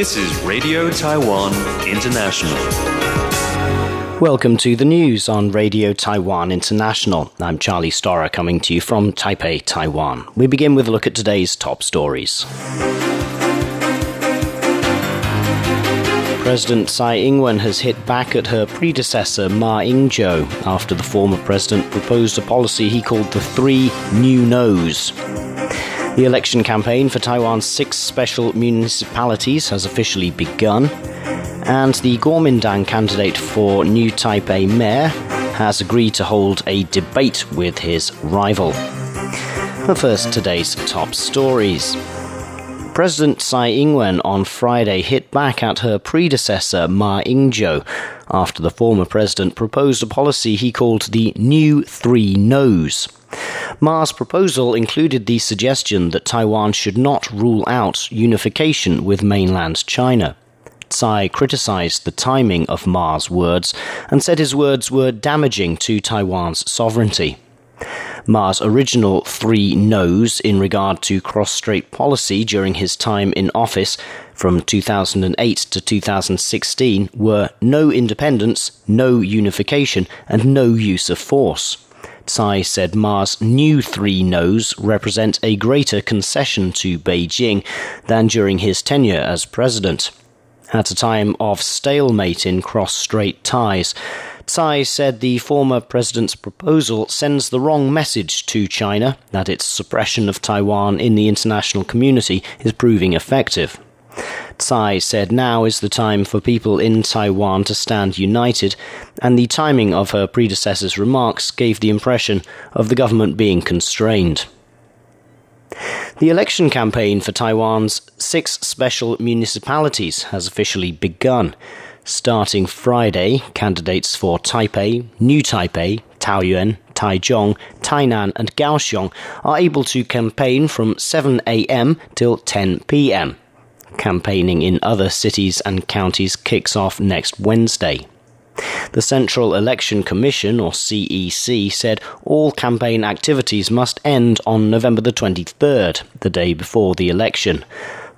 This is Radio Taiwan International. Welcome to the news on Radio Taiwan International. I'm Charlie Storer coming to you from Taipei, Taiwan. We begin with a look at today's top stories. President Tsai Ing-wen has hit back at her predecessor Ma Ying-jeou after the former president proposed a policy he called the Three New No's. The election campaign for Taiwan's six special municipalities has officially begun, and the Kuomintang candidate for New Taipei mayor has agreed to hold a debate with his rival. But first, today's top stories. President Tsai Ing-wen on Friday hit back at her predecessor Ma Ying-jeou after the former president proposed a policy he called the New Three No's. Ma's proposal included the suggestion that Taiwan should not rule out unification with mainland China. Tsai criticized the timing of Ma's words and said his words were damaging to Taiwan's sovereignty. Ma's original three no's in regard to cross strait policy during his time in office from 2008 to 2016 were no independence, no unification, and no use of force. Tsai said Ma's new three no's represent a greater concession to Beijing than during his tenure as president. At a time of stalemate in cross strait ties, Tsai said the former president's proposal sends the wrong message to China that its suppression of Taiwan in the international community is proving effective. Tsai said now is the time for people in Taiwan to stand united, and the timing of her predecessor's remarks gave the impression of the government being constrained. The election campaign for Taiwan's six special municipalities has officially begun. Starting Friday, candidates for Taipei, New Taipei, Taoyuan, Taichung, Tainan, and Kaohsiung are able to campaign from 7 a.m. till 10 p.m. Campaigning in other cities and counties kicks off next Wednesday. The Central Election Commission, or CEC, said all campaign activities must end on November the 23rd, the day before the election.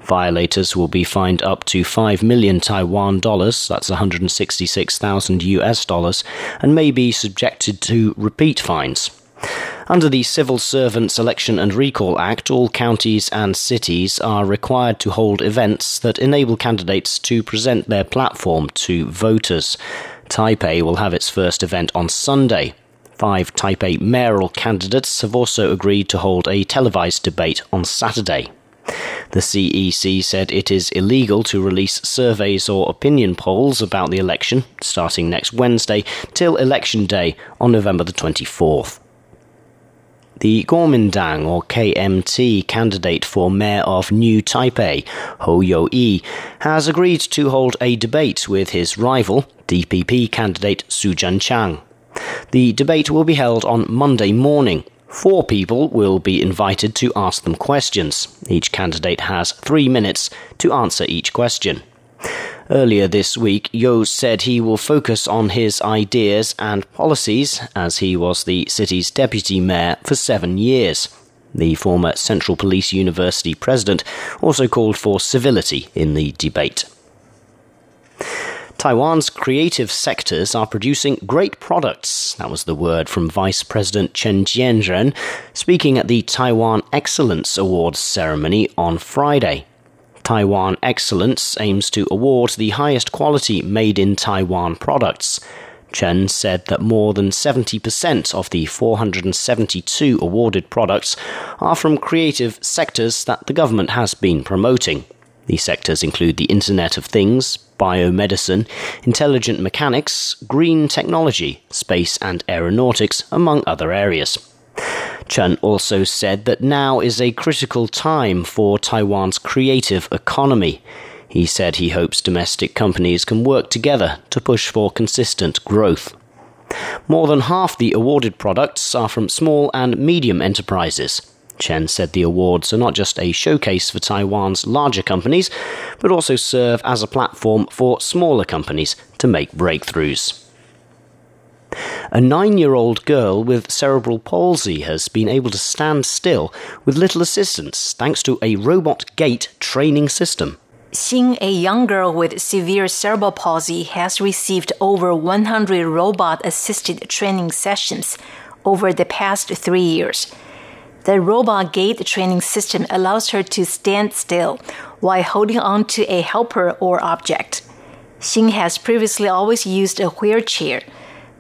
Violators will be fined up to 5 million Taiwan dollars, that's 166,000 US dollars, and may be subjected to repeat fines. Under the Civil Servants Election and Recall Act, all counties and cities are required to hold events that enable candidates to present their platform to voters. Taipei will have its first event on Sunday. Five Taipei mayoral candidates have also agreed to hold a televised debate on Saturday. The CEC said it is illegal to release surveys or opinion polls about the election starting next Wednesday till election day on November the 24th. The Kuomintang or KMT candidate for mayor of New Taipei, Hou You-yi, has agreed to hold a debate with his rival, DPP candidate Su Tseng-chang. The debate will be held on Monday morning. Four people will be invited to ask them questions. Each candidate has three minutes to answer each question. Earlier this week, You said he will focus on his ideas and policies as he was the city's deputy mayor for seven years. The former Central Police University president also called for civility in the debate. Taiwan's creative sectors are producing great products. That was the word from Vice President Chen Chien-jen speaking at the Taiwan Excellence Awards ceremony on Friday. Taiwan Excellence aims to award the highest quality made in Taiwan products. Chen said that more than 70% of the 472 awarded products are from creative sectors that the government has been promoting. These sectors include the Internet of Things, biomedicine, intelligent mechanics, green technology, space and aeronautics, among other areas. Chen also said that now is a critical time for Taiwan's creative economy. He said he hopes domestic companies can work together to push for consistent growth. More than half the awarded products are from small and medium enterprises. Chen said the awards are not just a showcase for Taiwan's larger companies, but also serve as a platform for smaller companies to make breakthroughs. A nine year old girl with cerebral palsy has been able to stand still with little assistance thanks to a robot gait training system. Xing, a young girl with severe cerebral palsy, has received over 100 robot assisted training sessions over the past three years. The robot gait training system allows her to stand still while holding on to a helper or object. Xing has previously always used a wheelchair,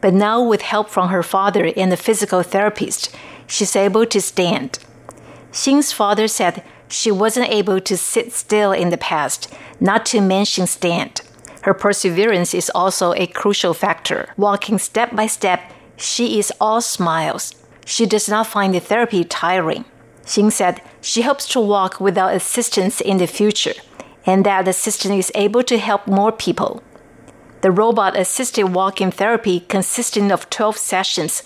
but now, with help from her father and a physical therapist, she's able to stand. Xing's father said she wasn't able to sit still in the past, not to mention stand. Her perseverance is also a crucial factor. Walking step by step, she is all smiles. She does not find the therapy tiring. Xing said she hopes to walk without assistance in the future, and that the system is able to help more people. The robot assisted walking therapy, consisting of 12 sessions,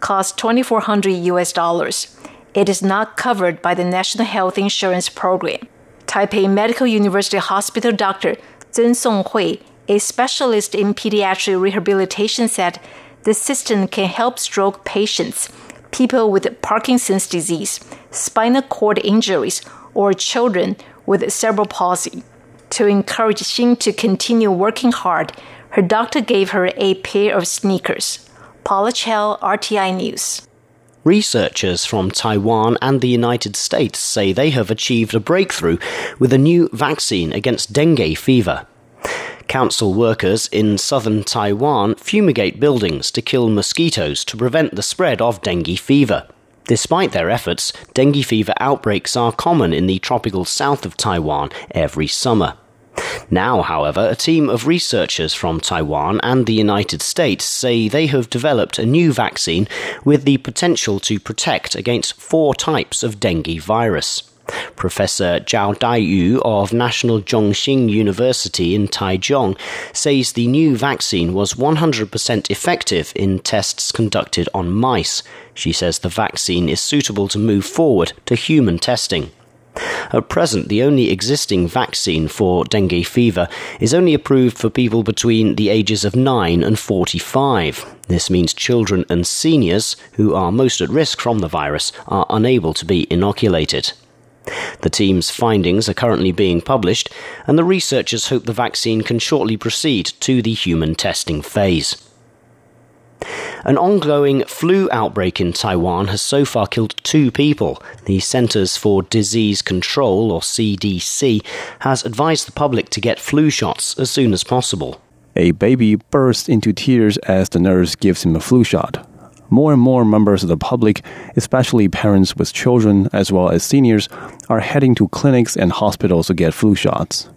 costs 2400 US dollars it is not covered by the National Health Insurance Program. Taipei Medical University Hospital doctor Zhen Songhui, a specialist in pediatric rehabilitation, said the system can help stroke patients, people with Parkinson's disease, spinal cord injuries, or children with cerebral palsy. To encourage Xing to continue working hard, her doctor gave her a pair of sneakers. Paula Chell, RTI News. Researchers from Taiwan and the United States say they have achieved a breakthrough with a new vaccine against dengue fever. Council workers in southern Taiwan fumigate buildings to kill mosquitoes to prevent the spread of dengue fever. Despite their efforts, dengue fever outbreaks are common in the tropical south of Taiwan every summer. Now, however, a team of researchers from Taiwan and the United States say they have developed a new vaccine with the potential to protect against four types of dengue virus. Professor Zhao Daiyu of National Zhongxing University in Taichung says the new vaccine was 100% effective in tests conducted on mice. She says the vaccine is suitable to move forward to human testing. At present, the only existing vaccine for dengue fever is only approved for people between the ages of 9 and 45. This means children and seniors, who are most at risk from the virus, are unable to be inoculated. The team's findings are currently being published, and the researchers hope the vaccine can shortly proceed to the human testing phase. An ongoing flu outbreak in Taiwan has so far killed two people. The Centers for Disease Control, or CDC, has advised the public to get flu shots as soon as possible. A baby bursts into tears as the nurse gives him a flu shot. More and more members of the public, especially parents with children as well as seniors, are heading to clinics and hospitals to get flu shots.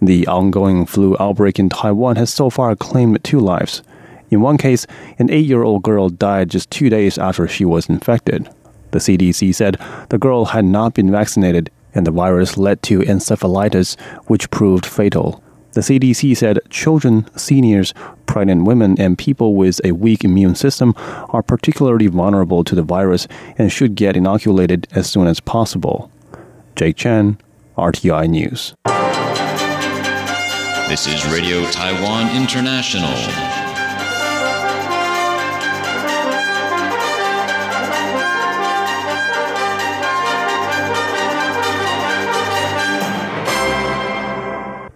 The ongoing flu outbreak in Taiwan has so far claimed two lives. In one case, an eight year old girl died just two days after she was infected. The CDC said the girl had not been vaccinated and the virus led to encephalitis, which proved fatal. The CDC said children, seniors, pregnant women, and people with a weak immune system are particularly vulnerable to the virus and should get inoculated as soon as possible. Jake Chen, RTI News. This is Radio Taiwan International.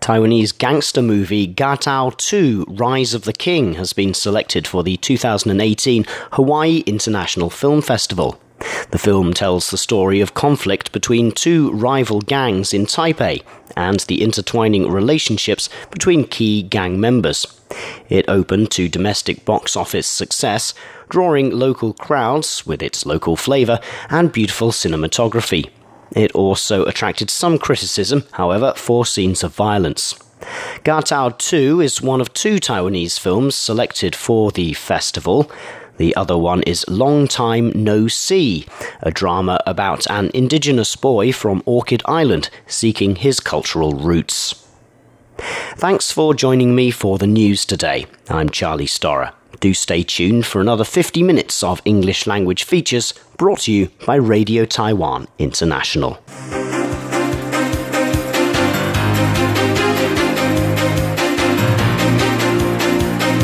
Taiwanese gangster movie Gatao 2 Rise of the King has been selected for the 2018 Hawaii International Film Festival. The film tells the story of conflict between two rival gangs in Taipei and the intertwining relationships between key gang members. It opened to domestic box office success, drawing local crowds with its local flavour and beautiful cinematography. It also attracted some criticism, however, for scenes of violence. Gatao 2 is one of two Taiwanese films selected for the festival. The other one is Long Time No Sea, a drama about an indigenous boy from Orchid Island seeking his cultural roots. Thanks for joining me for the news today. I'm Charlie Storer. Do stay tuned for another 50 minutes of English language features brought to you by Radio Taiwan International.